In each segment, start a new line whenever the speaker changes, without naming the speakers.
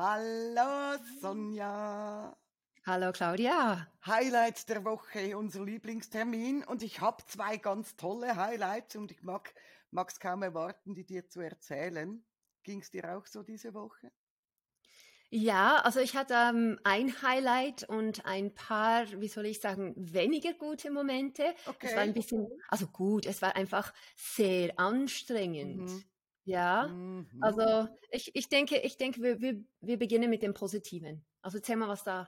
Hallo Sonja.
Hallo Claudia.
Highlights der Woche, unser Lieblingstermin. Und ich habe zwei ganz tolle Highlights und ich mag es kaum erwarten, die dir zu erzählen. Ging es dir auch so diese Woche?
Ja, also ich hatte ähm, ein Highlight und ein paar, wie soll ich sagen, weniger gute Momente. Okay. Es war ein bisschen, also gut, es war einfach sehr anstrengend. Mhm. Ja, mhm. also ich, ich denke, ich denke, wir, wir, wir beginnen mit dem Positiven. Also erzähl mal, was da,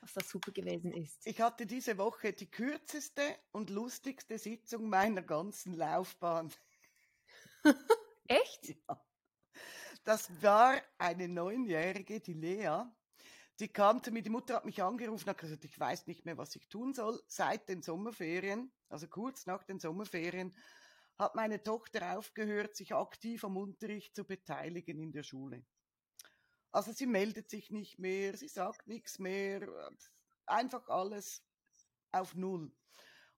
was da super gewesen ist.
Ich hatte diese Woche die kürzeste und lustigste Sitzung meiner ganzen Laufbahn.
Echt?
Ja. Das war eine Neunjährige, die Lea. Die kam zu mir, die Mutter hat mich angerufen und hat gesagt, ich weiß nicht mehr, was ich tun soll. Seit den Sommerferien, also kurz nach den Sommerferien, hat meine Tochter aufgehört, sich aktiv am Unterricht zu beteiligen in der Schule. Also sie meldet sich nicht mehr, sie sagt nichts mehr, einfach alles auf Null.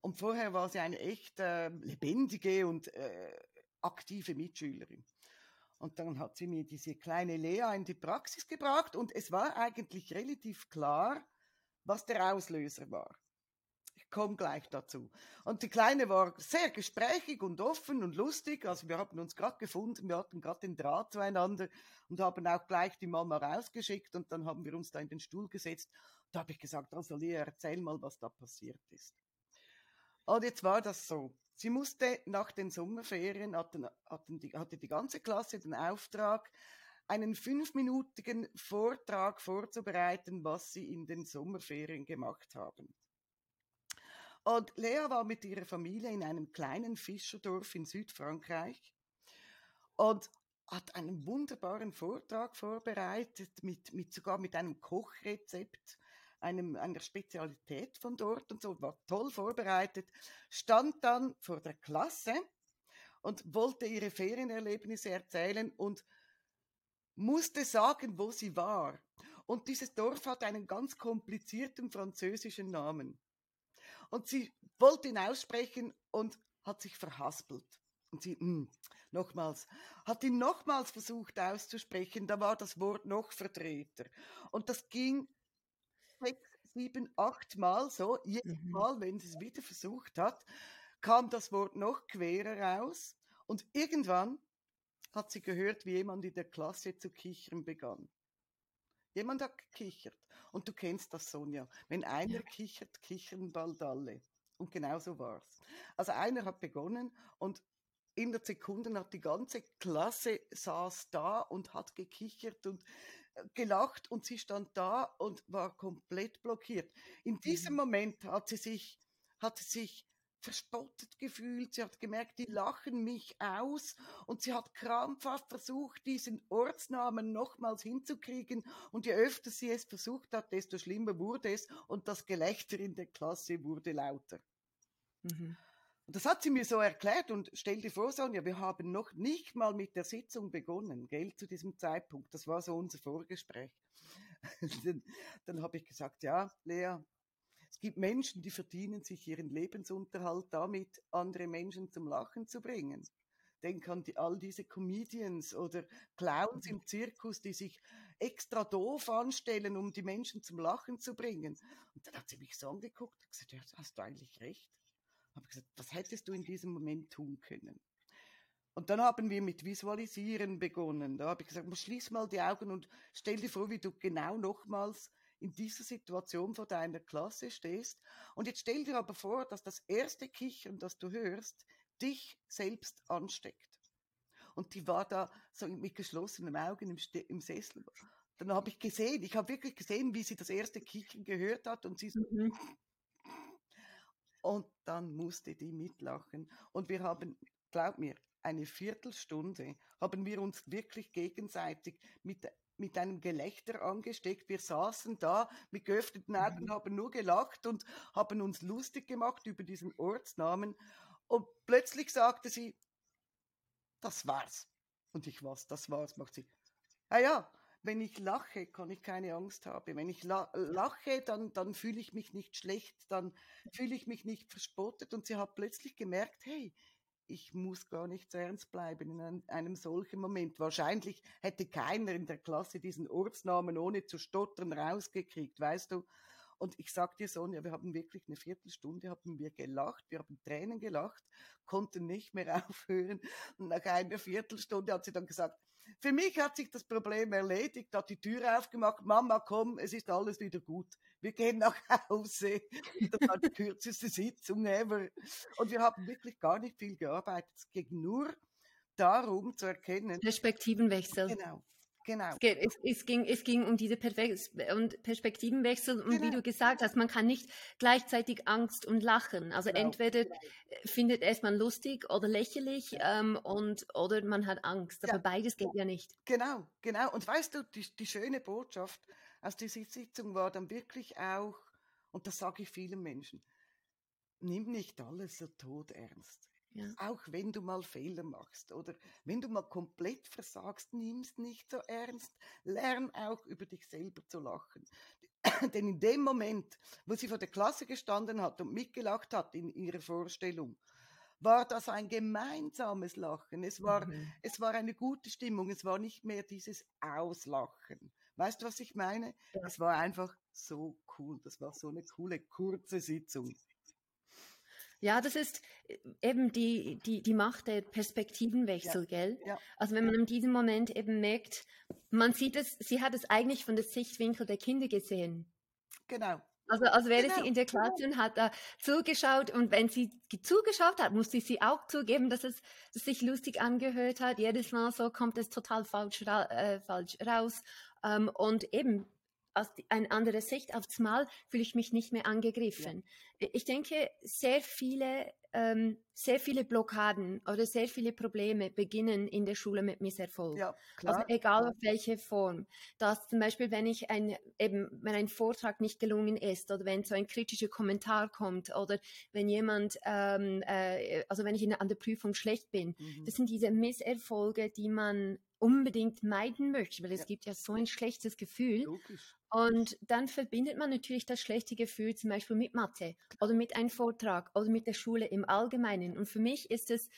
Und vorher war sie eine echt äh, lebendige und äh, aktive Mitschülerin. Und dann hat sie mir diese kleine Lea in die Praxis gebracht und es war eigentlich relativ klar, was der Auslöser war. Komme gleich dazu. Und die Kleine war sehr gesprächig und offen und lustig. Also wir haben uns gerade gefunden, wir hatten gerade den Draht zueinander und haben auch gleich die Mama rausgeschickt und dann haben wir uns da in den Stuhl gesetzt. Da habe ich gesagt, also Lea, erzähl mal, was da passiert ist. Und jetzt war das so. Sie musste nach den Sommerferien, hatten, hatten die, hatte die ganze Klasse den Auftrag, einen fünfminütigen Vortrag vorzubereiten, was sie in den Sommerferien gemacht haben. Und Lea war mit ihrer Familie in einem kleinen Fischerdorf in Südfrankreich und hat einen wunderbaren Vortrag vorbereitet, mit, mit sogar mit einem Kochrezept einem, einer Spezialität von dort und so, war toll vorbereitet, stand dann vor der Klasse und wollte ihre Ferienerlebnisse erzählen und musste sagen, wo sie war. Und dieses Dorf hat einen ganz komplizierten französischen Namen. Und sie wollte ihn aussprechen und hat sich verhaspelt. Und sie, mh, hm, nochmals, hat ihn nochmals versucht auszusprechen, da war das Wort noch verdrehter. Und das ging sechs, sieben, acht Mal so. Jedes mhm. Mal, wenn sie es wieder versucht hat, kam das Wort noch querer raus. Und irgendwann hat sie gehört, wie jemand in der Klasse zu kichern begann. Jemand hat gekichert. Und du kennst das, Sonja. Wenn einer ja. kichert, kichern bald alle. Und genau so war's. Also einer hat begonnen und in der Sekunde hat die ganze Klasse saß da und hat gekichert und gelacht und sie stand da und war komplett blockiert. In diesem mhm. Moment hat sie sich, hat sie sich verspottet gefühlt. Sie hat gemerkt, die lachen mich aus und sie hat krampfhaft versucht, diesen Ortsnamen nochmals hinzukriegen. Und je öfter sie es versucht hat, desto schlimmer wurde es und das Gelächter in der Klasse wurde lauter. Mhm. Und das hat sie mir so erklärt und stell dir vor, Sonja, wir haben noch nicht mal mit der Sitzung begonnen, gell, zu diesem Zeitpunkt. Das war so unser Vorgespräch. dann, dann habe ich gesagt, ja, Lea, gibt Menschen, die verdienen sich ihren Lebensunterhalt damit, andere Menschen zum Lachen zu bringen. Denk an die, all diese Comedians oder Clowns im Zirkus, die sich extra doof anstellen, um die Menschen zum Lachen zu bringen. Und dann hat sie mich so angeguckt und gesagt, ja, hast du eigentlich recht habe gesagt, was hättest du in diesem Moment tun können? Und dann haben wir mit Visualisieren begonnen. Da habe ich gesagt, schließ mal die Augen und stell dir vor, wie du genau nochmals in dieser Situation vor deiner Klasse stehst. Und jetzt stell dir aber vor, dass das erste Kichern, das du hörst, dich selbst ansteckt. Und die war da so mit geschlossenen Augen im, Ste im Sessel. Dann habe ich gesehen, ich habe wirklich gesehen, wie sie das erste Kichern gehört hat und sie so, mhm. Und dann musste die mitlachen. Und wir haben, glaub mir, eine Viertelstunde haben wir uns wirklich gegenseitig mit, mit einem Gelächter angesteckt. Wir saßen da mit geöffneten Augen, mhm. haben nur gelacht und haben uns lustig gemacht über diesen Ortsnamen. Und plötzlich sagte sie, das war's. Und ich was, das war's, macht sie. Ah ja, wenn ich lache, kann ich keine Angst haben. Wenn ich lache, dann, dann fühle ich mich nicht schlecht, dann fühle ich mich nicht verspottet. Und sie hat plötzlich gemerkt, hey, ich muss gar nicht so ernst bleiben in einem, einem solchen Moment. Wahrscheinlich hätte keiner in der Klasse diesen Ortsnamen ohne zu stottern rausgekriegt, weißt du. Und ich sag dir, Sonja, wir haben wirklich eine Viertelstunde, haben wir gelacht, wir haben Tränen gelacht, konnten nicht mehr aufhören. Und nach einer Viertelstunde hat sie dann gesagt, für mich hat sich das Problem erledigt, hat die Tür aufgemacht, Mama, komm, es ist alles wieder gut. Wir gehen nach Hause. Das war die kürzeste Sitzung ever. Und wir haben wirklich gar nicht viel gearbeitet. Es ging nur darum zu erkennen.
Perspektivenwechsel.
Genau. Genau.
Es, es, es, ging, es ging um diese Perspektivenwechsel und genau. wie du gesagt hast, man kann nicht gleichzeitig Angst und Lachen. Also genau. entweder genau. findet es man lustig oder lächerlich ähm, und oder man hat Angst. Aber ja. beides geht ja nicht.
Genau, genau. Und weißt du, die, die schöne Botschaft aus dieser Sitzung war dann wirklich auch, und das sage ich vielen Menschen, nimm nicht alles so tot ernst. Ja. Auch wenn du mal Fehler machst oder wenn du mal komplett versagst, nimmst nicht so ernst. Lern auch über dich selber zu lachen. Denn in dem Moment, wo sie vor der Klasse gestanden hat und mitgelacht hat in ihrer Vorstellung, war das ein gemeinsames Lachen. Es war, mhm. es war eine gute Stimmung. Es war nicht mehr dieses Auslachen. Weißt du, was ich meine? Ja. Es war einfach so cool. Das war so eine coole, kurze Sitzung.
Ja, das ist äh, eben die, die, die Macht der Perspektivenwechsel, ja. gell? Ja. Also wenn man in diesem Moment eben merkt, man sieht es, sie hat es eigentlich von der Sichtwinkel der Kinder gesehen.
Genau.
Also als wäre genau. sie in der Klasse genau. und hat da zugeschaut und wenn sie zugeschaut hat, musste sie auch zugeben, dass es dass sich lustig angehört hat. Jedes Mal so kommt es total falsch, ra äh, falsch raus. Ähm, und eben aus eine andere Sicht aufs Mal fühle ich mich nicht mehr angegriffen. Ja. Ich denke, sehr viele, ähm, sehr viele Blockaden oder sehr viele Probleme beginnen in der Schule mit Misserfolg. Ja, klar. Also egal auf welche Form. Dass zum Beispiel, wenn ich ein, eben, wenn ein Vortrag nicht gelungen ist oder wenn so ein kritischer Kommentar kommt oder wenn jemand, ähm, äh, also wenn ich in, an der Prüfung schlecht bin, mhm. das sind diese Misserfolge, die man unbedingt meiden möchte, weil es ja. gibt ja so ein schlechtes Gefühl. Logisch. Und dann verbindet man natürlich das schlechte Gefühl zum Beispiel mit Mathe oder mit einem Vortrag oder mit der Schule im Allgemeinen. Und für mich ist es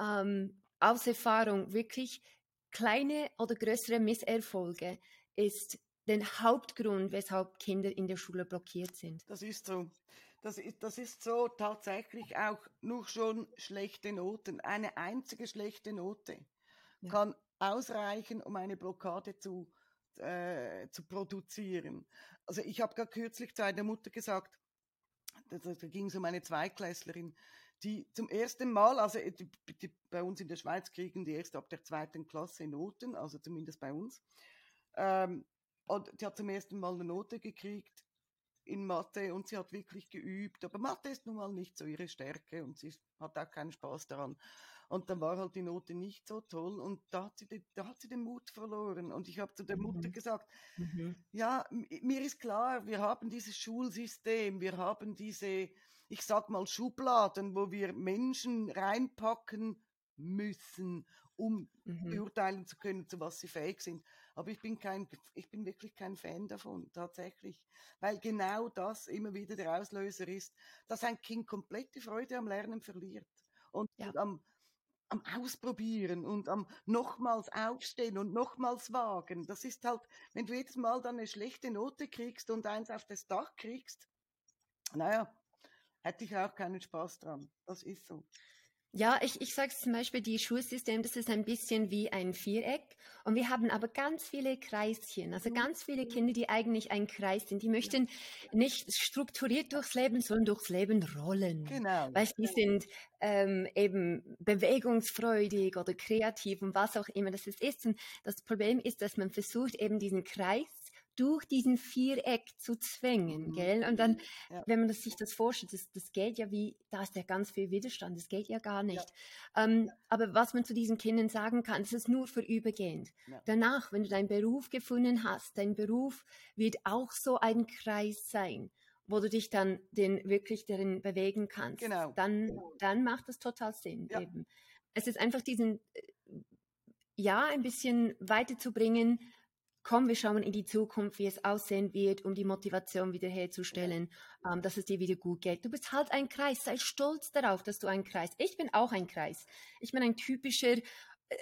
ähm, aus Erfahrung wirklich kleine oder größere Misserfolge ist der Hauptgrund, weshalb Kinder in der Schule blockiert sind.
Das ist so. Das ist, das ist so tatsächlich auch nur schon schlechte Noten. Eine einzige schlechte Note ja. kann ausreichen, um eine Blockade zu, äh, zu produzieren. Also ich habe gerade kürzlich zu einer Mutter gesagt, da, da ging es um eine Zweiklässlerin, die zum ersten Mal, also äh, die, die, bei uns in der Schweiz kriegen die erst ab der zweiten Klasse Noten, also zumindest bei uns. Ähm, und die hat zum ersten Mal eine Note gekriegt in Mathe und sie hat wirklich geübt. Aber Mathe ist nun mal nicht so ihre Stärke und sie hat auch keinen Spaß daran. Und dann war halt die Note nicht so toll und da hat sie, den, da hat sie den Mut verloren. Und ich habe zu der Mutter mhm. gesagt, mhm. ja, mir ist klar, wir haben dieses Schulsystem, wir haben diese, ich sag mal, Schubladen, wo wir Menschen reinpacken müssen, um mhm. beurteilen zu können, zu was sie fähig sind. Aber ich bin kein, ich bin wirklich kein Fan davon, tatsächlich. Weil genau das immer wieder der Auslöser ist, dass ein Kind komplett die Freude am Lernen verliert. Und, ja. am, am Ausprobieren und am nochmals aufstehen und nochmals wagen. Das ist halt, wenn du jedes Mal dann eine schlechte Note kriegst und eins auf das Dach kriegst, naja, hätte ich auch keinen Spaß dran. Das ist so.
Ja, ich, ich sage zum Beispiel, die Schulsystem, das ist ein bisschen wie ein Viereck und wir haben aber ganz viele Kreischen, also mhm. ganz viele Kinder, die eigentlich ein Kreis sind. Die möchten nicht strukturiert durchs Leben, sondern durchs Leben rollen. Genau. Weil sie sind ähm, eben bewegungsfreudig oder kreativ und was auch immer das ist. Und das Problem ist, dass man versucht, eben diesen Kreis durch diesen Viereck zu zwängen, mhm. gell? Und dann, ja. wenn man das, sich das vorstellt, das, das geht ja wie, da ist ja ganz viel Widerstand, das geht ja gar nicht. Ja. Ähm, ja. Aber was man zu diesen Kindern sagen kann, das ist nur vorübergehend. Danach, wenn du deinen Beruf gefunden hast, dein Beruf wird auch so ein Kreis sein wo du dich dann den wirklich darin bewegen kannst. Genau. Dann, genau. dann macht das total Sinn. Eben. Es ist einfach diesen, äh, ja, ein bisschen weiterzubringen, komm, wir schauen in die Zukunft, wie es aussehen wird, um die Motivation wiederherzustellen, ähm, dass es dir wieder gut geht. Du bist halt ein Kreis. Sei stolz darauf, dass du ein Kreis. Ich bin auch ein Kreis. Ich bin ein typischer,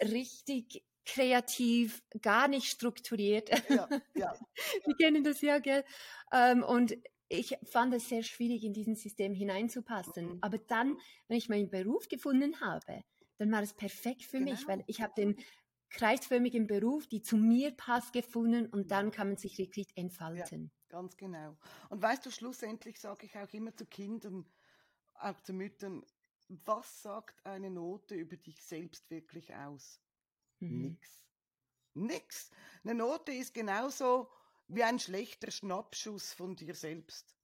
richtig kreativ, gar nicht strukturiert. Ja, ja. Wir kennen das ja, gell? Ähm, und ich fand es sehr schwierig, in dieses System hineinzupassen. Mhm. Aber dann, wenn ich meinen Beruf gefunden habe, dann war es perfekt für genau. mich, weil ich habe den kreisförmigen Beruf, die zu mir passt, gefunden und dann kann man sich wirklich entfalten.
Ja, ganz genau. Und weißt du, schlussendlich sage ich auch immer zu Kindern, auch zu Müttern, was sagt eine Note über dich selbst wirklich aus? Mhm. Nix. Nix. Eine Note ist genauso wie ein schlechter Schnappschuss von dir selbst.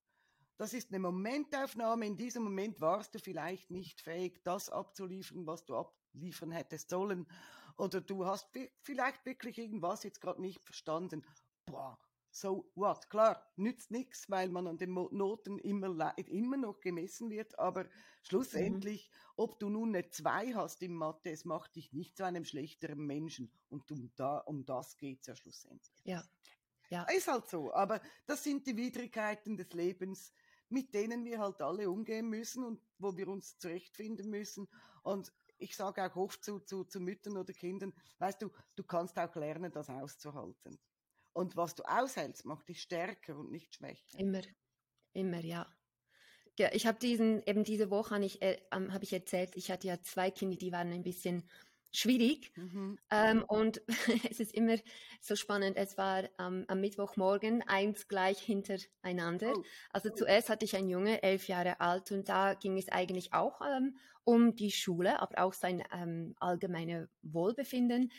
Das ist eine Momentaufnahme. In diesem Moment warst du vielleicht nicht fähig, das abzuliefern, was du abliefern hättest sollen. Oder du hast vielleicht wirklich irgendwas jetzt gerade nicht verstanden. Boah, so what? Klar, nützt nichts, weil man an den Noten immer, immer noch gemessen wird, aber schlussendlich, mhm. ob du nun eine 2 hast im Mathe, es macht dich nicht zu einem schlechteren Menschen. Und um, da, um das geht's ja schlussendlich.
Ja. Ja.
Ist halt so. Aber das sind die Widrigkeiten des Lebens, mit denen wir halt alle umgehen müssen und wo wir uns zurechtfinden müssen. Und ich sage auch oft zu, zu, zu Müttern oder Kindern, weißt du, du kannst auch lernen, das auszuhalten. Und was du aushältst, macht dich stärker und nicht schwächer.
Immer, immer, ja. Ich habe diesen, eben diese Woche ich, äh, habe ich erzählt, ich hatte ja zwei Kinder, die waren ein bisschen schwierig. Mhm. Ähm, und es ist immer so spannend. Es war ähm, am Mittwochmorgen eins gleich hintereinander. Oh. Also zuerst hatte ich einen Junge, elf Jahre alt, und da ging es eigentlich auch ähm, um die Schule, aber auch sein ähm, allgemeines Wohlbefinden.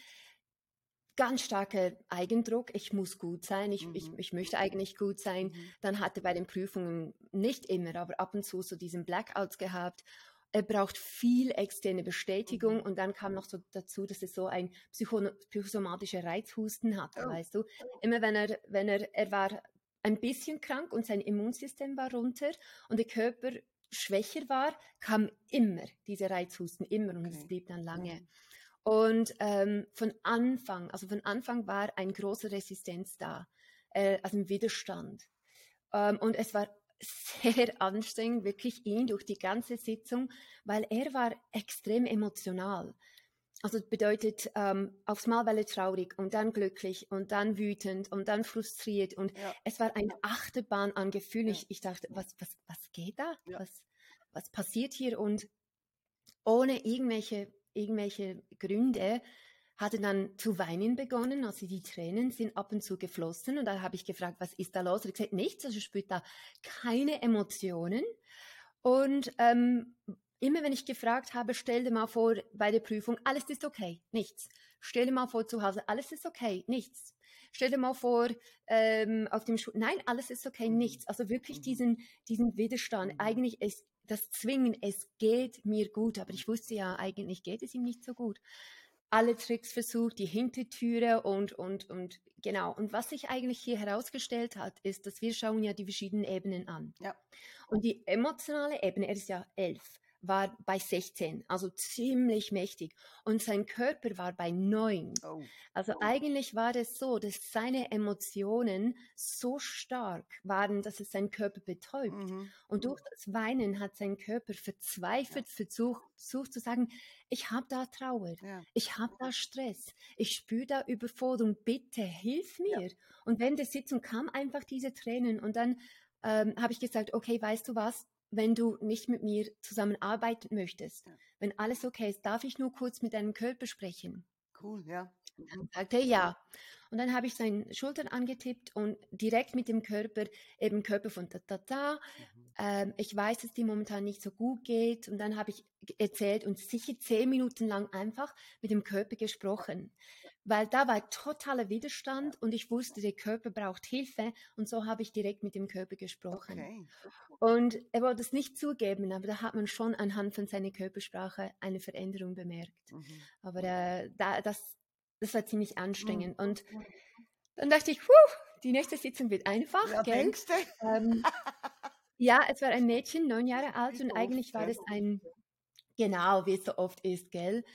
Ganz starker Eigendruck, ich muss gut sein, ich, mhm. ich, ich möchte eigentlich gut sein. Mhm. Dann hatte bei den Prüfungen nicht immer, aber ab und zu so diesen Blackouts gehabt er braucht viel externe Bestätigung mhm. und dann kam noch so dazu, dass er so ein psychosomatischer Reizhusten hatte, oh. weißt du. Immer wenn er, wenn er, er war ein bisschen krank und sein Immunsystem war runter und der Körper schwächer war, kam immer dieser Reizhusten, immer und es blieb dann lange. Mhm. Und ähm, von Anfang, also von Anfang war eine große Resistenz da, äh, also ein Widerstand. Ähm, und es war sehr anstrengend, wirklich ihn durch die ganze Sitzung, weil er war extrem emotional. Also bedeutet ähm, aufs Mal war er traurig und dann glücklich und dann wütend und dann frustriert und ja. es war eine Achterbahn an Gefühlen. Ja. Ich, ich, dachte, was, was, was geht da? Ja. Was, was passiert hier? Und ohne irgendwelche, irgendwelche Gründe hat er dann zu weinen begonnen, also die Tränen sind ab und zu geflossen und da habe ich gefragt, was ist da los? Er hat gesagt, nichts, also spürt da keine Emotionen und ähm, immer wenn ich gefragt habe, stell dir mal vor bei der Prüfung, alles ist okay, nichts. Stell dir mal vor zu Hause, alles ist okay, nichts. Stell dir mal vor, ähm, auf dem Schuh, nein, alles ist okay, nichts. Also wirklich diesen, diesen Widerstand. Eigentlich ist das Zwingen, es geht mir gut, aber ich wusste ja, eigentlich geht es ihm nicht so gut alle Tricks versucht, die Hintertüre und, und, und genau. Und was sich eigentlich hier herausgestellt hat, ist, dass wir schauen ja die verschiedenen Ebenen an. Ja. Und die emotionale Ebene, er ist ja elf war bei 16, also ziemlich mächtig. Und sein Körper war bei 9. Oh. Also oh. eigentlich war es so, dass seine Emotionen so stark waren, dass es seinen Körper betäubt. Mhm. Und durch das Weinen hat sein Körper verzweifelt ja. versucht, versucht zu sagen, ich habe da Trauer, ja. ich habe da Stress, ich spüre da Überforderung, bitte hilf mir. Ja. Und während der Sitzung kam einfach diese Tränen und dann ähm, habe ich gesagt, okay, weißt du was, wenn du nicht mit mir zusammenarbeiten möchtest, ja. wenn alles okay ist, darf ich nur kurz mit deinem Körper sprechen?
Cool, ja.
Und dann sagte er ja. Und dann habe ich seine Schultern angetippt und direkt mit dem Körper, eben Körper von da, da, da. Mhm. Ähm, ich weiß, dass die momentan nicht so gut geht. Und dann habe ich erzählt und sicher zehn Minuten lang einfach mit dem Körper gesprochen weil da war totaler Widerstand und ich wusste, der Körper braucht Hilfe und so habe ich direkt mit dem Körper gesprochen. Okay. Und er wollte es nicht zugeben, aber da hat man schon anhand von seiner Körpersprache eine Veränderung bemerkt. Mhm. Aber äh, da, das, das war ziemlich anstrengend. Mhm. Und dann dachte ich, puh, die nächste Sitzung wird einfach, ja, gell? Ähm, ja, es war ein Mädchen, neun Jahre alt und eigentlich war es ein, genau, wie es so oft ist, gell?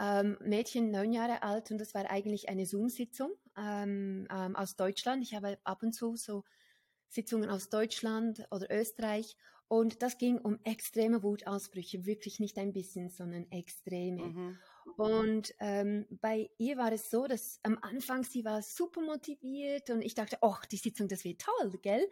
Ähm, Mädchen neun Jahre alt und das war eigentlich eine Zoom-Sitzung ähm, ähm, aus Deutschland. Ich habe ab und zu so Sitzungen aus Deutschland oder Österreich und das ging um extreme Wutausbrüche, wirklich nicht ein bisschen, sondern extreme. Mhm. Und ähm, bei ihr war es so, dass am Anfang sie war super motiviert und ich dachte, ach, die Sitzung, das wird toll, gell?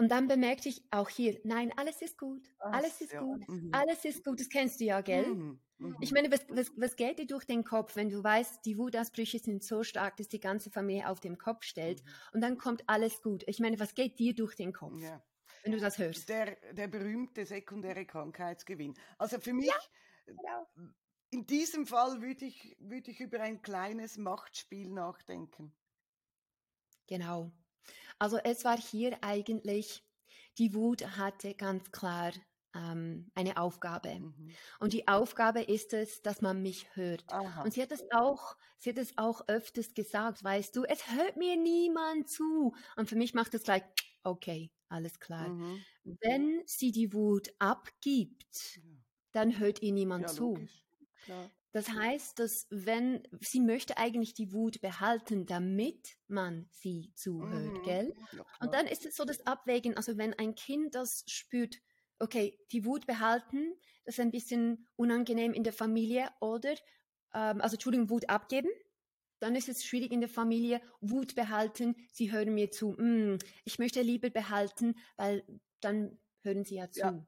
Und dann bemerkte ich auch hier, nein, alles ist gut, alles ist ja. gut, mhm. alles ist gut, das kennst du ja, gell? Mhm. Mhm. Ich meine, was, was, was geht dir durch den Kopf, wenn du weißt, die Wutausbrüche sind so stark, dass die ganze Familie auf dem Kopf stellt mhm. und dann kommt alles gut. Ich meine, was geht dir durch den Kopf? Ja. Wenn du das hörst.
Der, der berühmte sekundäre Krankheitsgewinn. Also für mich, ja, genau. in diesem Fall würde ich, würde ich über ein kleines Machtspiel nachdenken.
Genau. Also es war hier eigentlich, die Wut hatte ganz klar ähm, eine Aufgabe. Mhm. Und die Aufgabe ist es, dass man mich hört. Aha. Und sie hat es auch, sie hat es auch öfters gesagt, weißt du, es hört mir niemand zu. Und für mich macht es gleich, okay, alles klar. Mhm. Wenn sie die Wut abgibt, dann hört ihr niemand ja, zu. Das heißt, dass wenn sie möchte eigentlich die Wut behalten, damit man sie zuhört, mhm. gell? Ja, und dann ist es so das Abwägen, also wenn ein Kind das spürt, okay, die Wut behalten, das ist ein bisschen unangenehm in der Familie oder, ähm, also Entschuldigung, Wut abgeben, dann ist es schwierig in der Familie, Wut behalten, sie hören mir zu, mm, ich möchte lieber behalten, weil dann hören sie ja zu. Ja.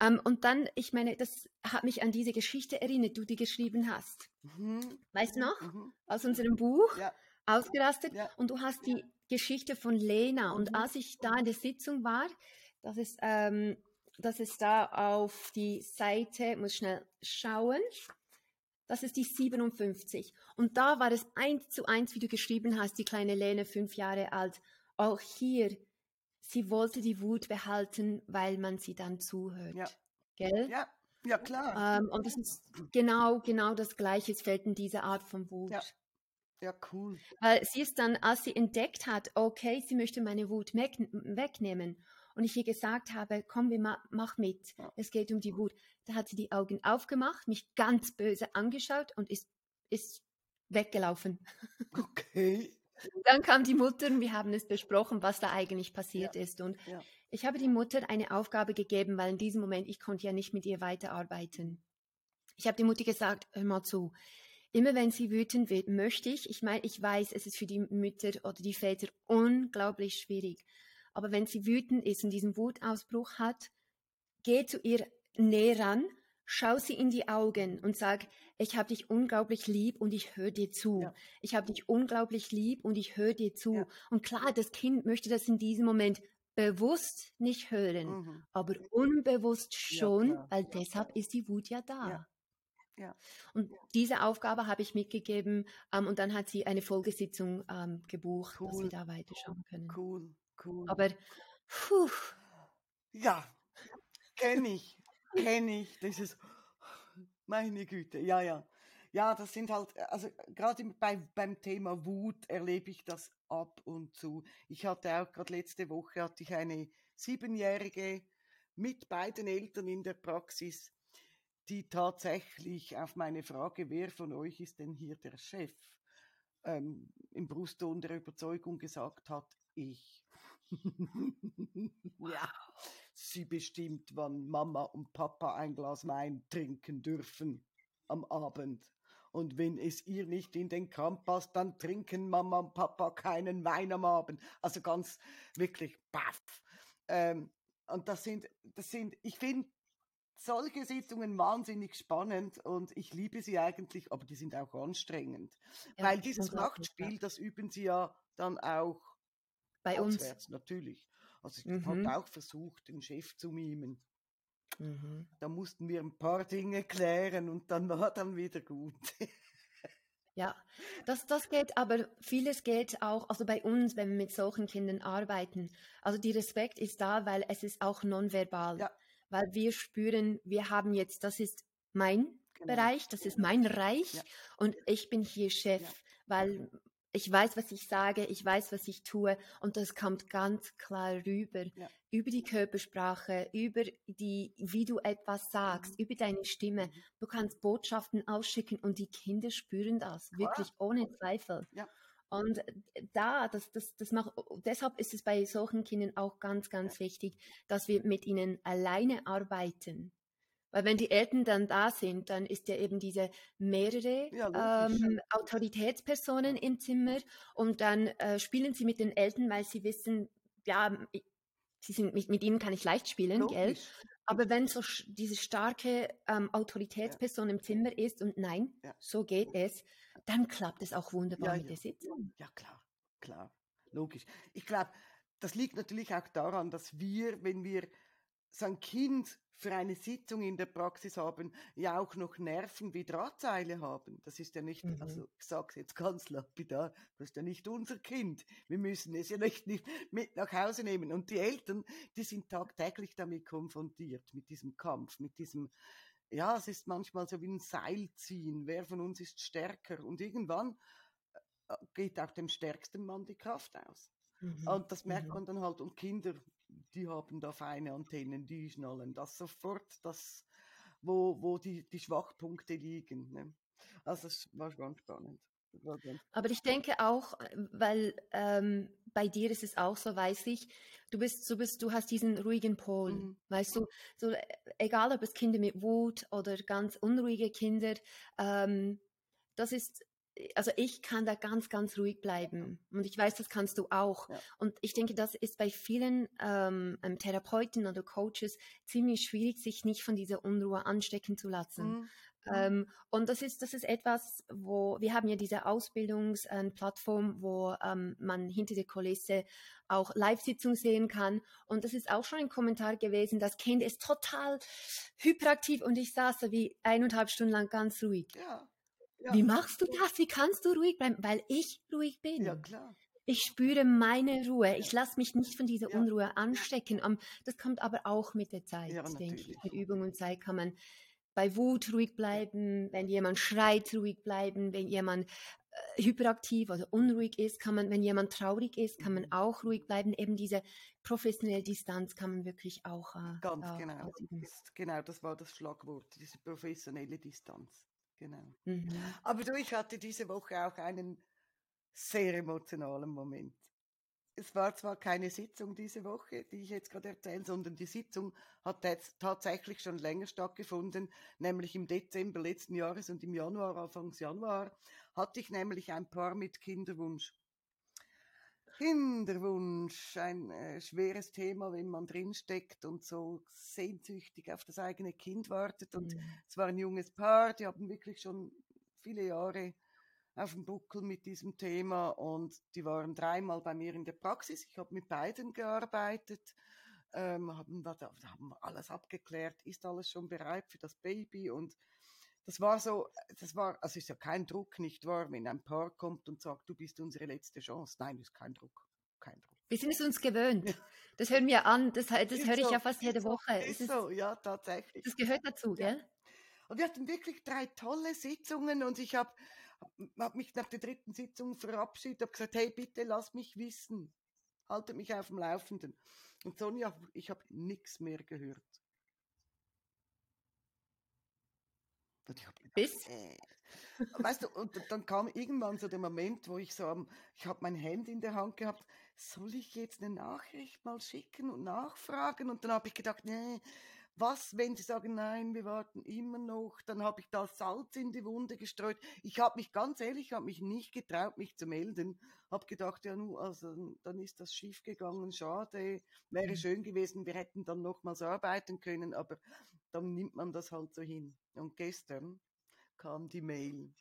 Ähm, und dann, ich meine, das hat mich an diese Geschichte erinnert, du die geschrieben hast. Mhm. Weißt du noch? Mhm. Aus unserem Buch, ja. ausgerastet. Ja. Und du hast die Geschichte von Lena. Und mhm. als ich da in der Sitzung war, das ist, ähm, das ist da auf die Seite, muss schnell schauen. Das ist die 57. Und da war es eins zu eins, wie du geschrieben hast, die kleine Lena, fünf Jahre alt. Auch hier sie wollte die Wut behalten, weil man sie dann zuhört. Ja. Gell?
Ja, ja klar.
Ähm, und das ist genau, genau das Gleiche. Es fällt in diese Art von Wut.
Ja. Ja, cool.
Weil sie ist dann, als sie entdeckt hat, okay, sie möchte meine Wut wegnehmen und ich ihr gesagt habe, komm, wir ma mach mit, es geht um die Wut, da hat sie die Augen aufgemacht, mich ganz böse angeschaut und ist, ist weggelaufen.
Okay.
Dann kam die Mutter und wir haben es besprochen, was da eigentlich passiert ja. ist. Und ja. ich habe die Mutter eine Aufgabe gegeben, weil in diesem Moment ich konnte ja nicht mit ihr weiterarbeiten. Ich habe die Mutter gesagt, hör mal zu. Immer wenn sie wütend wird, möchte ich, ich meine, ich weiß, es ist für die Mütter oder die Väter unglaublich schwierig. Aber wenn sie wütend ist und diesen Wutausbruch hat, geh zu ihr näher ran schau sie in die Augen und sag, ich habe dich unglaublich lieb und ich höre dir zu. Ja. Ich habe dich unglaublich lieb und ich höre dir zu. Ja. Und klar, das Kind möchte das in diesem Moment bewusst nicht hören, mhm. aber unbewusst schon, ja, weil deshalb ist die Wut ja da. Ja. Und diese Aufgabe habe ich mitgegeben ähm, und dann hat sie eine Folgesitzung ähm, gebucht, cool. dass wir da weiterschauen können.
Cool, cool.
Aber, puh.
Ja, kenne ich kenne ich, dieses, meine Güte, ja, ja. Ja, das sind halt, also gerade bei, beim Thema Wut erlebe ich das ab und zu. Ich hatte auch gerade letzte Woche hatte ich eine siebenjährige mit beiden Eltern in der Praxis, die tatsächlich auf meine Frage, wer von euch ist denn hier der Chef, ähm, im Brustton der Überzeugung gesagt hat, ich. ja sie bestimmt, wann Mama und Papa ein Glas Wein trinken dürfen am Abend. Und wenn es ihr nicht in den Kram passt, dann trinken Mama und Papa keinen Wein am Abend. Also ganz wirklich baff. Ähm, und das sind, das sind, ich finde solche Sitzungen wahnsinnig spannend und ich liebe sie eigentlich, aber die sind auch anstrengend. Ja, Weil dieses Machtspiel, das üben sie ja dann auch
bei auswärts,
uns. Natürlich. Also ich mhm. habe auch versucht, den Chef zu mimen. Mhm. Da mussten wir ein paar Dinge klären und dann war dann wieder gut.
Ja, das, das geht, aber vieles geht auch, also bei uns, wenn wir mit solchen Kindern arbeiten. Also die Respekt ist da, weil es ist auch nonverbal. Ja. Weil wir spüren, wir haben jetzt, das ist mein genau. Bereich, das ist mein Reich ja. und ich bin hier Chef, ja. weil ich weiß, was ich sage, ich weiß, was ich tue und das kommt ganz klar rüber. Ja. Über die Körpersprache, über die, wie du etwas sagst, mhm. über deine Stimme. Mhm. Du kannst Botschaften ausschicken und die Kinder spüren das, klar. wirklich ohne Zweifel. Ja. Und da, das, das, das macht, deshalb ist es bei solchen Kindern auch ganz, ganz wichtig, dass wir mit ihnen alleine arbeiten. Weil wenn die Eltern dann da sind, dann ist ja eben diese mehrere ja, ähm, Autoritätspersonen im Zimmer und dann äh, spielen sie mit den Eltern, weil sie wissen, ja, sie sind, mit, mit ihnen kann ich leicht spielen, logisch. gell? Aber wenn so diese starke ähm, Autoritätsperson ja. im Zimmer ist und nein, ja. so geht es, dann klappt es auch wunderbar mit der Sitzung.
Ja, klar, klar, logisch. Ich glaube, das liegt natürlich auch daran, dass wir, wenn wir so ein Kind für eine Sitzung in der Praxis haben, ja auch noch Nerven wie Drahtseile haben. Das ist ja nicht, mhm. also ich sage es jetzt ganz lapidar, das ist ja nicht unser Kind. Wir müssen es ja nicht, nicht mit nach Hause nehmen. Und die Eltern, die sind tagtäglich damit konfrontiert, mit diesem Kampf, mit diesem, ja, es ist manchmal so wie ein Seilziehen. Wer von uns ist stärker? Und irgendwann äh, geht auch dem stärksten Mann die Kraft aus. Mhm. Und das merkt mhm. man dann halt. Und Kinder, die haben da feine Antennen, die schnallen das sofort, das, wo, wo die, die Schwachpunkte liegen. Ne? Also es war ganz spannend.
Aber ich denke auch, weil ähm, bei dir ist es auch so, weiß ich, du bist, du bist, du hast diesen ruhigen Pol, mhm. weißt du, so egal ob es Kinder mit Wut oder ganz unruhige Kinder, ähm, das ist also ich kann da ganz, ganz ruhig bleiben. Und ich weiß, das kannst du auch. Ja. Und ich denke, das ist bei vielen ähm, ähm, Therapeuten oder Coaches ziemlich schwierig, sich nicht von dieser Unruhe anstecken zu lassen. Mhm. mhm. Ähm, und das ist, das ist etwas, wo wir haben ja diese Ausbildungsplattform, äh, wo ähm, man hinter der Kulisse auch Live-Sitzungen sehen kann. Und das ist auch schon ein Kommentar gewesen. Das Kind ist total hyperaktiv und ich saß da wie eineinhalb Stunden lang ganz ruhig. Ja. Ja. Wie machst du das? Wie kannst du ruhig bleiben? Weil ich ruhig bin.
Ja, klar.
Ich spüre meine Ruhe. Ich lasse mich nicht von dieser ja. Unruhe anstecken. Das kommt aber auch mit der Zeit, ja, denke ich. Mit Übung und Zeit kann man bei Wut ruhig bleiben, wenn jemand schreit, ruhig bleiben, wenn jemand äh, hyperaktiv oder unruhig ist, kann man, wenn jemand traurig ist, kann man mhm. auch ruhig bleiben. Eben diese professionelle Distanz kann man wirklich auch.
Äh, Ganz äh, genau. Genau, das war das Schlagwort, diese professionelle Distanz. Genau. Mhm. Aber du, ich hatte diese Woche auch einen sehr emotionalen Moment. Es war zwar keine Sitzung diese Woche, die ich jetzt gerade erzähle, sondern die Sitzung hat jetzt tatsächlich schon länger stattgefunden, nämlich im Dezember letzten Jahres und im Januar, Anfangs Januar, hatte ich nämlich ein Paar mit Kinderwunsch. Kinderwunsch, ein äh, schweres Thema, wenn man drinsteckt und so sehnsüchtig auf das eigene Kind wartet. Und mhm. es war ein junges Paar, die haben wirklich schon viele Jahre auf dem Buckel mit diesem Thema und die waren dreimal bei mir in der Praxis. Ich habe mit beiden gearbeitet, ähm, haben, haben alles abgeklärt, ist alles schon bereit für das Baby und das war so, das war, also ist ja kein Druck, nicht wahr, wenn ein Paar kommt und sagt, du bist unsere letzte Chance. Nein, ist kein Druck. Kein Druck.
Wir sind es uns gewöhnt. Das hören wir an, das, das höre ich ja fast jede Woche.
Ist, ist so, ja, tatsächlich.
Das gehört dazu, ja. gell?
Und wir hatten wirklich drei tolle Sitzungen und ich habe hab mich nach der dritten Sitzung verabschiedet, habe gesagt, hey, bitte lass mich wissen, haltet mich auf dem Laufenden. Und Sonja, ich habe nichts mehr gehört.
Und ich gedacht, Bis?
Äh. Weißt du, und dann kam irgendwann so der Moment, wo ich so, ich habe mein Handy in der Hand gehabt, soll ich jetzt eine Nachricht mal schicken und nachfragen? Und dann habe ich gedacht, nee, was, wenn sie sagen, nein, wir warten immer noch, dann habe ich da Salz in die Wunde gestreut. Ich habe mich ganz ehrlich, ich habe mich nicht getraut, mich zu melden. Habe gedacht, ja, nu, also dann ist das schief gegangen, schade, wäre mhm. schön gewesen, wir hätten dann nochmals arbeiten können, aber dann nimmt man das halt so hin. Und gestern kam die Mail.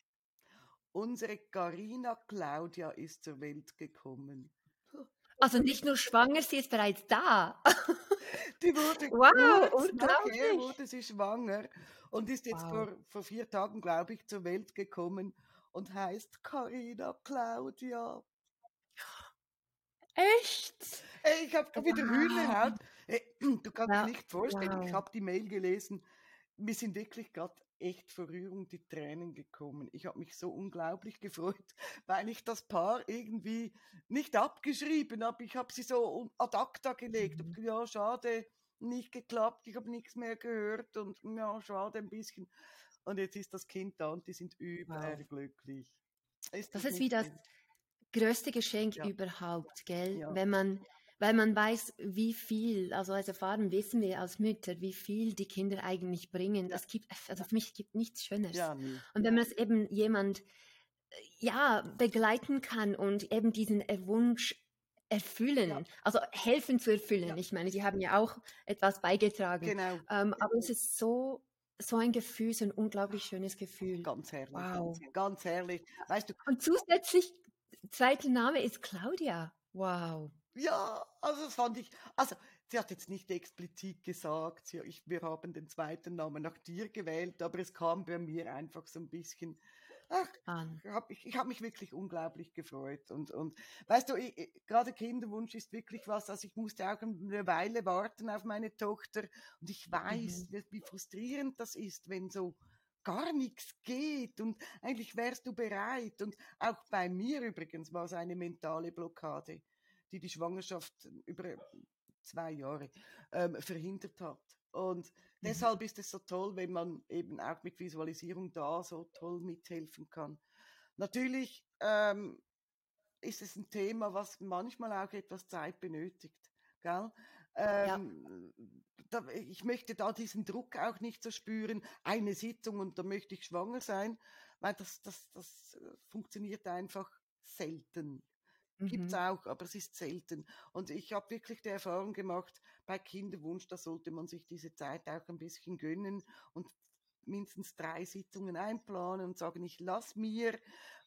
Unsere Carina Claudia ist zur Welt gekommen.
Also nicht nur schwanger, sie ist bereits da.
Die wurde wow, kurz nachher wurde sie schwanger und ist jetzt wow. vor, vor vier Tagen, glaube ich, zur Welt gekommen und heißt Carina Claudia.
Echt?
Ich habe wow. wieder Hühnerhaut. Du kannst ja. dir nicht vorstellen, wow. ich habe die Mail gelesen. Wir sind wirklich gerade echt vor Rührung die Tränen gekommen. Ich habe mich so unglaublich gefreut, weil ich das Paar irgendwie nicht abgeschrieben habe. Ich habe sie so ad acta gelegt. Mhm. Ja, schade, nicht geklappt, ich habe nichts mehr gehört und ja, schade ein bisschen. Und jetzt ist das Kind da und die sind überglücklich.
Wow. Ist das, das ist wie das größte Geschenk ja. überhaupt, gell? Ja. Wenn man weil man weiß, wie viel, also als Erfahrung wissen wir als Mütter, wie viel die Kinder eigentlich bringen. Das gibt, also für mich gibt nichts Schöneres. Ja, nee. Und wenn man es eben jemand, ja, begleiten kann und eben diesen Wunsch erfüllen, ja. also helfen zu erfüllen. Ja. Ich meine, sie haben ja auch etwas beigetragen. Genau. Ähm, aber es ist so, so ein Gefühl, so ein unglaublich schönes Gefühl.
Ganz herrlich. Wow. Ganz, ganz herrlich. Weißt du.
Und zusätzlich, zweiter Name ist Claudia. Wow.
Ja, also das fand ich, also sie hat jetzt nicht explizit gesagt, sie, ich, wir haben den zweiten Namen nach dir gewählt, aber es kam bei mir einfach so ein bisschen, ach, hab, ich, ich habe mich wirklich unglaublich gefreut und, und weißt du, gerade Kinderwunsch ist wirklich was, also ich musste auch eine Weile warten auf meine Tochter und ich weiß, mhm. wie frustrierend das ist, wenn so gar nichts geht und eigentlich wärst du bereit und auch bei mir übrigens war es eine mentale Blockade die die Schwangerschaft über zwei Jahre ähm, verhindert hat. Und mhm. deshalb ist es so toll, wenn man eben auch mit Visualisierung da so toll mithelfen kann. Natürlich ähm, ist es ein Thema, was manchmal auch etwas Zeit benötigt. Gell? Ähm, ja. da, ich möchte da diesen Druck auch nicht so spüren, eine Sitzung und da möchte ich schwanger sein, weil das, das, das äh, funktioniert einfach selten. Gibt es mhm. auch, aber es ist selten. Und ich habe wirklich die Erfahrung gemacht, bei Kinderwunsch, da sollte man sich diese Zeit auch ein bisschen gönnen und mindestens drei Sitzungen einplanen und sagen, ich lasse mir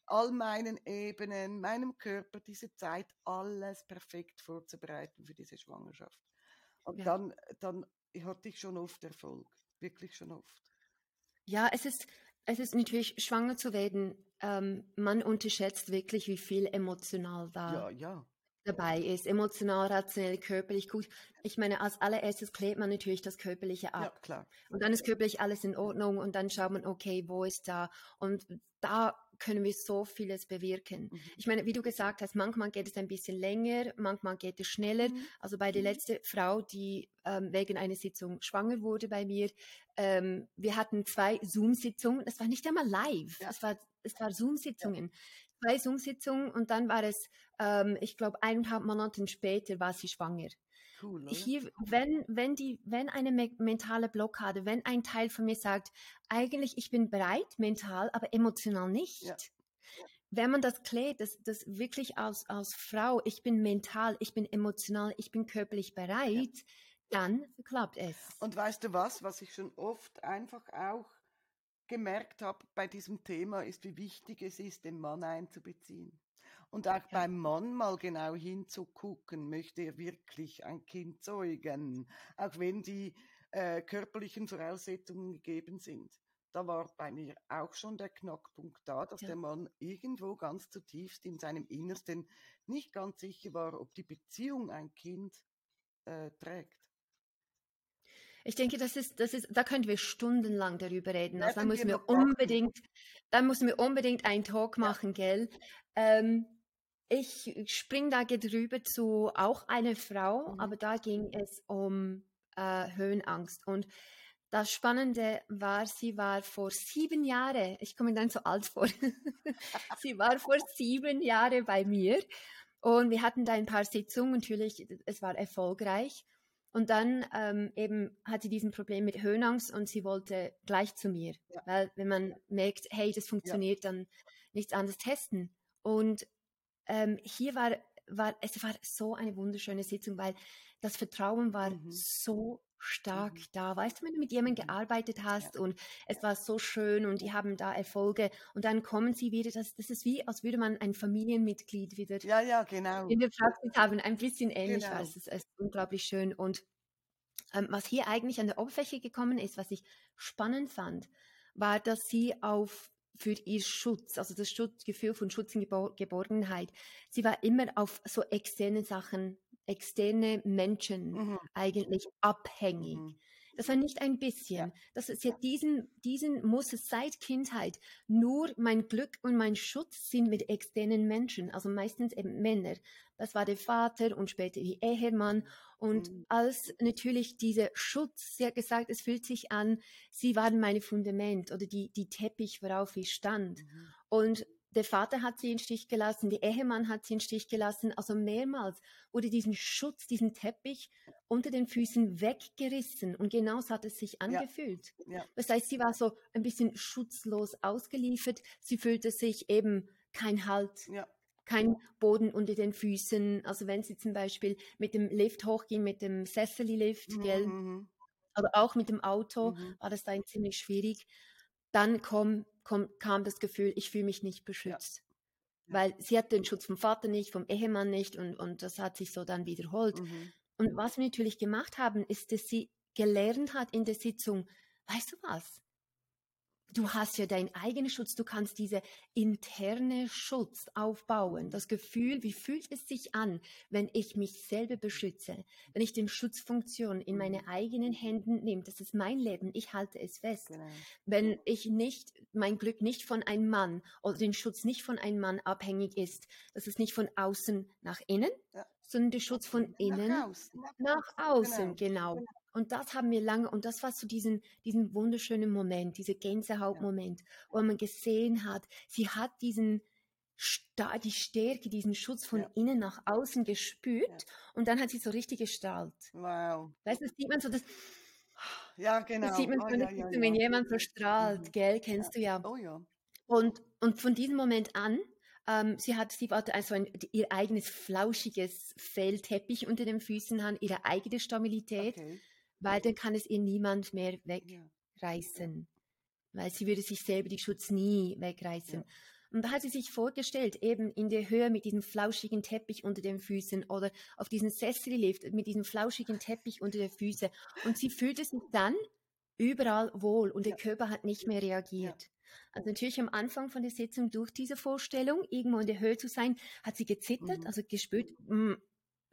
all meinen Ebenen, meinem Körper diese Zeit, alles perfekt vorzubereiten für diese Schwangerschaft. Und ja. dann, dann hatte ich schon oft Erfolg, wirklich schon oft.
Ja, es ist, es ist natürlich, schwanger zu werden, ähm, man unterschätzt wirklich, wie viel emotional da ja, ja. Dabei ist. Emotional, rationell, körperlich gut. Ich meine, als allererstes klärt man natürlich das Körperliche ab. Ja, klar. Und dann ist körperlich alles in Ordnung und dann schaut man, okay, wo ist da? Und da können wir so vieles bewirken. Mhm. Ich meine, wie du gesagt hast, manchmal geht es ein bisschen länger, manchmal geht es schneller. Mhm. Also bei der mhm. letzten Frau, die ähm, wegen einer Sitzung schwanger wurde bei mir, ähm, wir hatten zwei Zoom-Sitzungen. Es war nicht einmal live, ja. es war, es war Zoom-Sitzungen. Ja. Zwei Zoom-Sitzungen und dann war es, ähm, ich glaube, eineinhalb Monate später war sie schwanger. Cool, Hier, wenn, wenn, die, wenn eine me mentale Blockade, wenn ein Teil von mir sagt, eigentlich ich bin bereit mental, aber emotional nicht. Ja. Wenn man das klärt, dass das wirklich als, als Frau, ich bin mental, ich bin emotional, ich bin körperlich bereit, ja. dann klappt es.
Und weißt du was, was ich schon oft einfach auch gemerkt habe bei diesem Thema, ist, wie wichtig es ist, den Mann einzubeziehen. Und auch ja. beim Mann mal genau hinzugucken, möchte er wirklich ein Kind zeugen, auch wenn die äh, körperlichen Voraussetzungen gegeben sind. Da war bei mir auch schon der Knackpunkt da, dass ja. der Mann irgendwo ganz zutiefst in seinem Innersten nicht ganz sicher war, ob die Beziehung ein Kind äh, trägt.
Ich denke, das ist, das ist, da können wir stundenlang darüber reden. Also da müssen wir unbedingt, da müssen wir unbedingt einen Talk machen, gell? Ähm, ich spring da drüber zu auch eine Frau, mhm. aber da ging es um äh, Höhenangst. Und das Spannende war, sie war vor sieben Jahren, ich komme dann so alt vor, sie war vor sieben Jahren bei mir und wir hatten da ein paar Sitzungen, natürlich, es war erfolgreich. Und dann ähm, eben hat sie diesen Problem mit Höhenangst und sie wollte gleich zu mir, ja. weil wenn man merkt, hey, das funktioniert, ja. dann nichts anderes testen. Und ähm, hier war, war, es war so eine wunderschöne Sitzung, weil das Vertrauen war mhm. so stark mhm. da. Weißt du, wenn du mit jemandem mhm. gearbeitet hast ja. und es war so schön und die haben da Erfolge und dann kommen sie wieder, das, das ist wie, als würde man ein Familienmitglied wieder
ja, ja, genau.
in der Praxis haben. Ein bisschen ähnlich genau. war es. Es ist unglaublich schön. Und ähm, was hier eigentlich an der Oberfläche gekommen ist, was ich spannend fand, war, dass sie auf für ihr Schutz, also das Schutzgefühl von Schutz und Geborgenheit. Sie war immer auf so externe Sachen, externe Menschen mhm. eigentlich abhängig. Mhm. Das war nicht ein bisschen. Ja. Das ist ja diesen, diesen muss es seit Kindheit. Nur mein Glück und mein Schutz sind mit externen Menschen, also meistens eben Männer. Das war der Vater und später die Ehemann. Und mhm. als natürlich dieser Schutz, sie hat gesagt, es fühlt sich an, sie waren meine Fundament oder die, die Teppich, worauf ich stand. Mhm. Und der Vater hat sie in Stich gelassen, der Ehemann hat sie in Stich gelassen. Also mehrmals wurde diesen Schutz, diesen Teppich unter den Füßen weggerissen. Und genau so hat es sich angefühlt. Ja. Ja. Das heißt, sie war so ein bisschen schutzlos ausgeliefert. Sie fühlte sich eben kein Halt. Ja. Kein Boden unter den Füßen. Also wenn sie zum Beispiel mit dem Lift hochging, mit dem Sesseli-Lift, mhm. Gell? Mhm. oder auch mit dem Auto, mhm. war das dann ziemlich schwierig. Dann komm, komm, kam das Gefühl, ich fühle mich nicht beschützt. Ja. Weil sie hat den Schutz vom Vater nicht, vom Ehemann nicht und, und das hat sich so dann wiederholt. Mhm. Und was wir natürlich gemacht haben, ist, dass sie gelernt hat in der Sitzung, weißt du was? Du hast ja deinen eigenen Schutz, du kannst diese interne Schutz aufbauen. Das Gefühl, wie fühlt es sich an, wenn ich mich selber beschütze, wenn ich den Schutzfunktion in meine mhm. eigenen Händen nehme, das ist mein Leben, ich halte es fest. Genau. Wenn ich nicht, mein Glück nicht von einem Mann oder den Schutz nicht von einem Mann abhängig ist, das ist nicht von außen nach innen, ja. sondern der Schutz von innen nach außen, nach außen genau. genau. Und das haben wir lange, und das war so diesen, diesen wunderschönen Moment, dieser Gänsehautmoment, ja. wo man gesehen hat, sie hat diesen, die Stärke, diesen Schutz von ja. innen nach außen gespürt ja. und dann hat sie so richtig gestrahlt. Wow. Weißt du, das sieht man so, das,
ja, genau.
Das sieht man oh, so, ja, ja, wenn jemand so strahlt, mhm. gell, kennst du ja. Oh ja. Und, und von diesem Moment an, ähm, sie hat, sie hatte also ein, ihr eigenes flauschiges Fellteppich unter den Füßen, hat ihre eigene Stabilität. Okay weil dann kann es ihr niemand mehr wegreißen. Weil sie würde sich selber die Schutz nie wegreißen. Ja. Und da hat sie sich vorgestellt, eben in der Höhe mit diesem flauschigen Teppich unter den Füßen oder auf diesen Sessellift mit diesem flauschigen Teppich unter den Füßen. Und sie fühlte sich dann überall wohl und der Körper hat nicht mehr reagiert. Ja. Also natürlich am Anfang von der Sitzung durch diese Vorstellung, irgendwo in der Höhe zu sein, hat sie gezittert, mhm. also gespürt, mh, mm,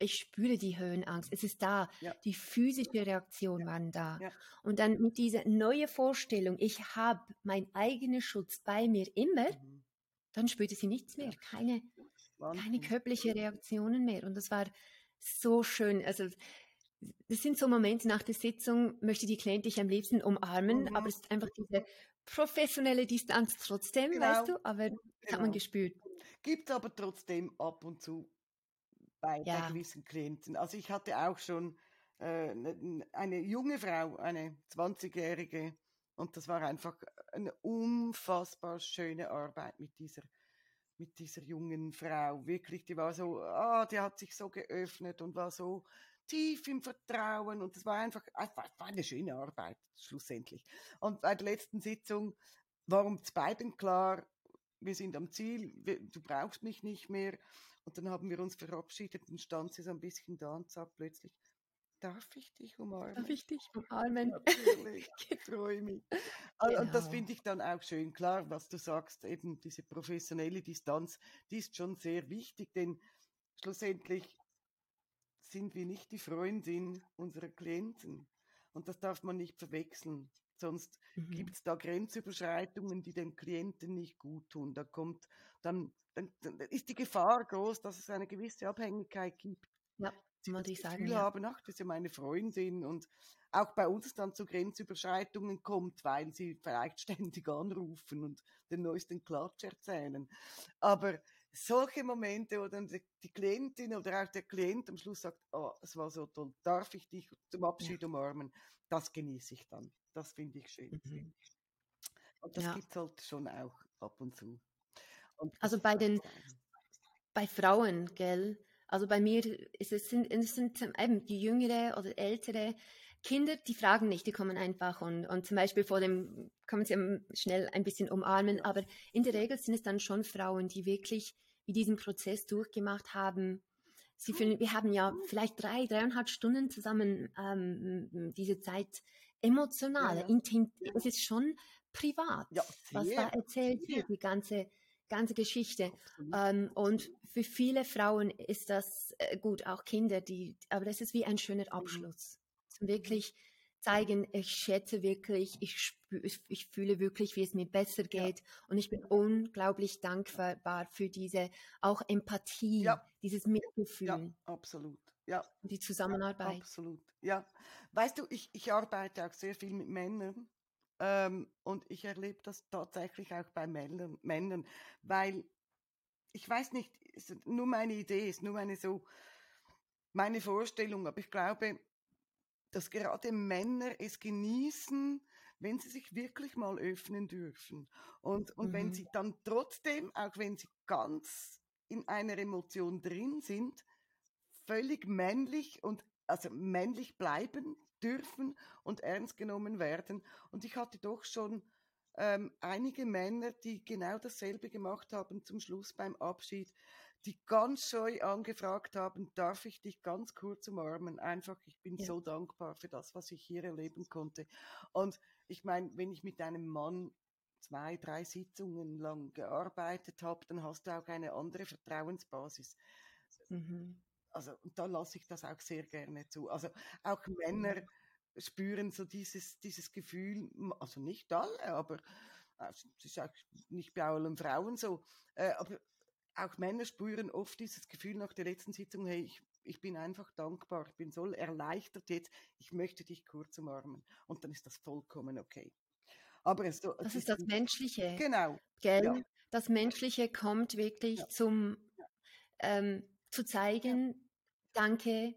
ich spüre die Höhenangst. Es ist da. Ja. Die physische Reaktion ja. waren da. Ja. Und dann mit dieser neuen Vorstellung, ich habe meinen eigenen Schutz bei mir immer, mhm. dann spürte sie nichts mehr. Keine, keine körperlichen Reaktionen mehr. Und das war so schön. Also, das sind so Momente nach der Sitzung, möchte die Klientin dich am liebsten umarmen, mhm. aber es ist einfach diese professionelle Distanz trotzdem, genau. weißt du, aber das genau. hat man genau. gespürt.
Gibt aber trotzdem ab und zu bei, ja. bei gewissen Klienten. Also ich hatte auch schon äh, ne, eine junge Frau, eine 20-jährige, und das war einfach eine unfassbar schöne Arbeit mit dieser mit dieser jungen Frau. Wirklich, die war so, ah, die hat sich so geöffnet und war so tief im Vertrauen und das war einfach, einfach war eine schöne Arbeit schlussendlich. Und bei der letzten Sitzung war uns beiden klar, wir sind am Ziel, du brauchst mich nicht mehr. Und dann haben wir uns verabschiedet und stand sie so ein bisschen da und sagt plötzlich, darf ich dich umarmen?
Darf ich dich umarmen?
Natürlich, ich freue mich. Genau. Und das genau. finde ich dann auch schön. Klar, was du sagst, eben diese professionelle Distanz, die ist schon sehr wichtig, denn schlussendlich sind wir nicht die Freundin unserer Klienten. Und das darf man nicht verwechseln. Sonst mhm. gibt es da Grenzüberschreitungen, die den Klienten nicht gut tun. Da kommt dann, dann, dann ist die Gefahr groß, dass es eine gewisse Abhängigkeit gibt.
Ja, Sie muss ich sagen.
Gefühl ja. haben, ach, das ist ja meine Freundin und auch bei uns dann zu Grenzüberschreitungen kommt, weil sie vielleicht ständig anrufen und den neuesten Klatsch erzählen. Aber solche Momente, wo dann die, Klientin oder auch der Klient am Schluss sagt, oh, es war so toll, darf ich dich zum Abschied umarmen, das genieße ich dann. Das finde ich schön. Mhm. Und das ja. gibt es halt schon auch ab und zu.
Und also bei den bei Frauen, gell? Also bei mir ist es sind, es sind eben die jüngere oder ältere Kinder, die fragen nicht, die kommen einfach und, und zum Beispiel vor dem kann man sie schnell ein bisschen umarmen, aber in der Regel sind es dann schon Frauen, die wirklich wie diesen Prozess durchgemacht haben. Sie fühlen, wir haben ja vielleicht drei, dreieinhalb Stunden zusammen ähm, diese Zeit emotional, ja, intim, es ist schon privat, ja, was da erzählt wird, die ganze, ganze Geschichte. Ähm, und für viele Frauen ist das äh, gut, auch Kinder, die, aber das ist wie ein schöner mhm. Abschluss. Mhm. Wirklich zeigen, ich schätze wirklich, ich, spür, ich fühle wirklich, wie es mir besser geht. Ja. Und ich bin unglaublich dankbar für diese auch Empathie, ja. dieses Mitgefühl.
Ja, absolut. Ja.
Die Zusammenarbeit.
Absolut. Ja. Weißt du, ich, ich arbeite auch sehr viel mit Männern. Ähm, und ich erlebe das tatsächlich auch bei Männern, Männern, weil ich weiß nicht, ist nur meine Idee, ist nur meine so meine Vorstellung, aber ich glaube, dass gerade Männer es genießen, wenn sie sich wirklich mal öffnen dürfen. Und, und mhm. wenn sie dann trotzdem, auch wenn sie ganz in einer Emotion drin sind, völlig männlich und also männlich bleiben dürfen und ernst genommen werden. Und ich hatte doch schon ähm, einige Männer, die genau dasselbe gemacht haben zum Schluss beim Abschied, die ganz scheu angefragt haben, darf ich dich ganz kurz umarmen? Einfach, ich bin ja. so dankbar für das, was ich hier erleben konnte. Und ich meine, wenn ich mit einem Mann zwei, drei Sitzungen lang gearbeitet habe, dann hast du auch eine andere Vertrauensbasis. Mhm. Also, und da lasse ich das auch sehr gerne zu. Also, auch Männer mhm. spüren so dieses, dieses Gefühl, also nicht alle, aber äh, es ist auch nicht bei allen Frauen so, äh, aber auch Männer spüren oft dieses Gefühl nach der letzten Sitzung, hey, ich, ich bin einfach dankbar, ich bin so erleichtert jetzt, ich möchte dich kurz umarmen. Und dann ist das vollkommen okay.
Aber es, das es ist das Menschliche.
Genau.
Gell? Ja. Das Menschliche kommt wirklich ja. zum ähm, zu zeigen, danke,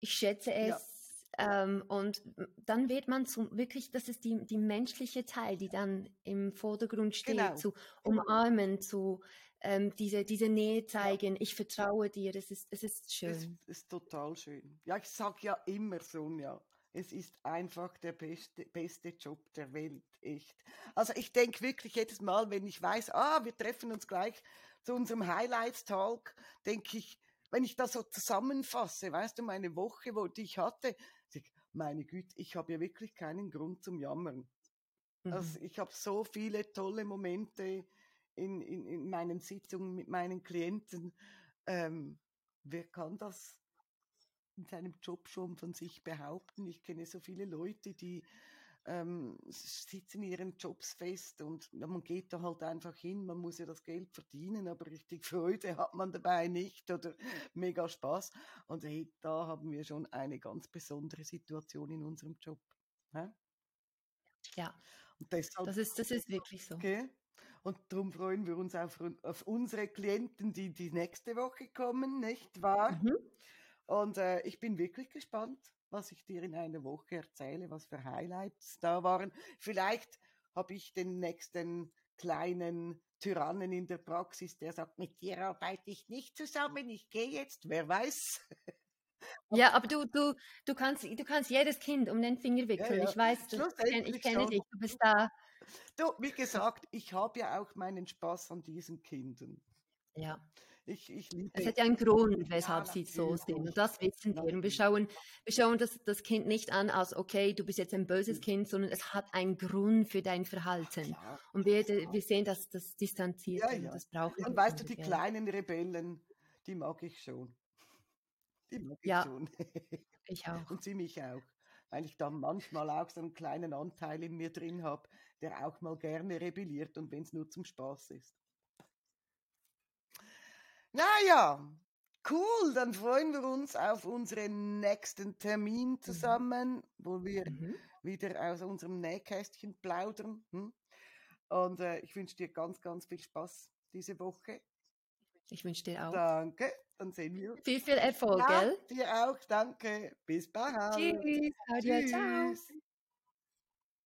ich schätze es. Ähm, und dann wird man zum, wirklich, das ist die, die menschliche Teil, die dann im Vordergrund steht, genau. zu umarmen, zu ähm, diese, diese Nähe zeigen, ich vertraue dir, es ist, es ist schön.
Es ist total schön. Ja, ich sage ja immer, Sonja, es ist einfach der beste, beste Job der Welt, echt. Also ich denke wirklich jedes Mal, wenn ich weiß, ah, wir treffen uns gleich zu unserem Highlights-Talk, denke ich, wenn ich das so zusammenfasse, weißt du, meine Woche, wo die ich hatte, meine Güte, ich habe ja wirklich keinen Grund zum Jammern. Also mhm. Also ich habe so viele tolle Momente in, in, in meinen Sitzungen mit meinen Klienten. Ähm, wer kann das in seinem Job schon von sich behaupten? Ich kenne so viele Leute, die ähm, sitzen in ihren Jobs fest und man geht da halt einfach hin, man muss ja das Geld verdienen, aber richtig Freude hat man dabei nicht oder mega Spaß. Und hey, da haben wir schon eine ganz besondere Situation in unserem Job. Hä?
Ja, und deshalb, das, ist, das ist wirklich so.
Okay. Und darum freuen wir uns auf, auf unsere Klienten, die die nächste Woche kommen, nicht wahr? Mhm. Und äh, ich bin wirklich gespannt, was ich dir in einer Woche erzähle, was für Highlights da waren. Vielleicht habe ich den nächsten kleinen Tyrannen in der Praxis, der sagt, mit dir arbeite ich nicht zusammen, ich gehe jetzt, wer weiß.
Ja, aber du, du, du, kannst, du kannst jedes Kind um den Finger wickeln. Ja, ja. Ich weiß, du, ich kenne dich, du bist da.
Du, wie gesagt, ich habe ja auch meinen Spaß an diesen Kindern.
Ja.
Ich, ich liebe
es hat ja einen Grund, weshalb ja, sie so sind. Und das wissen wir. Und wir schauen, wir schauen das, das Kind nicht an als, okay, du bist jetzt ein böses hm. Kind, sondern es hat einen Grund für dein Verhalten. Ja, und wir, wir sehen, dass das distanziert ja, ja. das brauchen
Und weißt du, die kleinen Rebellen, die mag ich schon. Die mag ich schon.
ich auch.
Und sie mich auch. Weil ich da manchmal auch so einen kleinen Anteil in mir drin habe, der auch mal gerne rebelliert und wenn es nur zum Spaß ist. Naja, cool, dann freuen wir uns auf unseren nächsten Termin mhm. zusammen, wo wir mhm. wieder aus unserem Nähkästchen plaudern. Hm? Und äh, ich wünsche dir ganz, ganz viel Spaß diese Woche.
Ich wünsche dir auch.
Danke, dann sehen wir uns.
Viel, viel Erfolg, ja, gell?
Dir auch, danke. Bis bald.
Tschüss. Tschüss. Ciao.